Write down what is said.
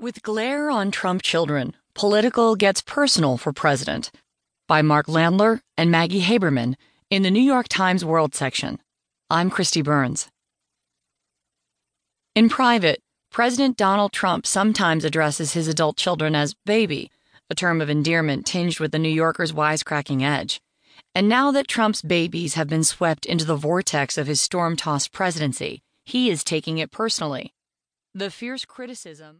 With glare on Trump children, political gets personal for president. By Mark Landler and Maggie Haberman in the New York Times World section. I'm Kristi Burns. In private, President Donald Trump sometimes addresses his adult children as baby, a term of endearment tinged with the New Yorker's wisecracking edge. And now that Trump's babies have been swept into the vortex of his storm tossed presidency, he is taking it personally. The fierce criticism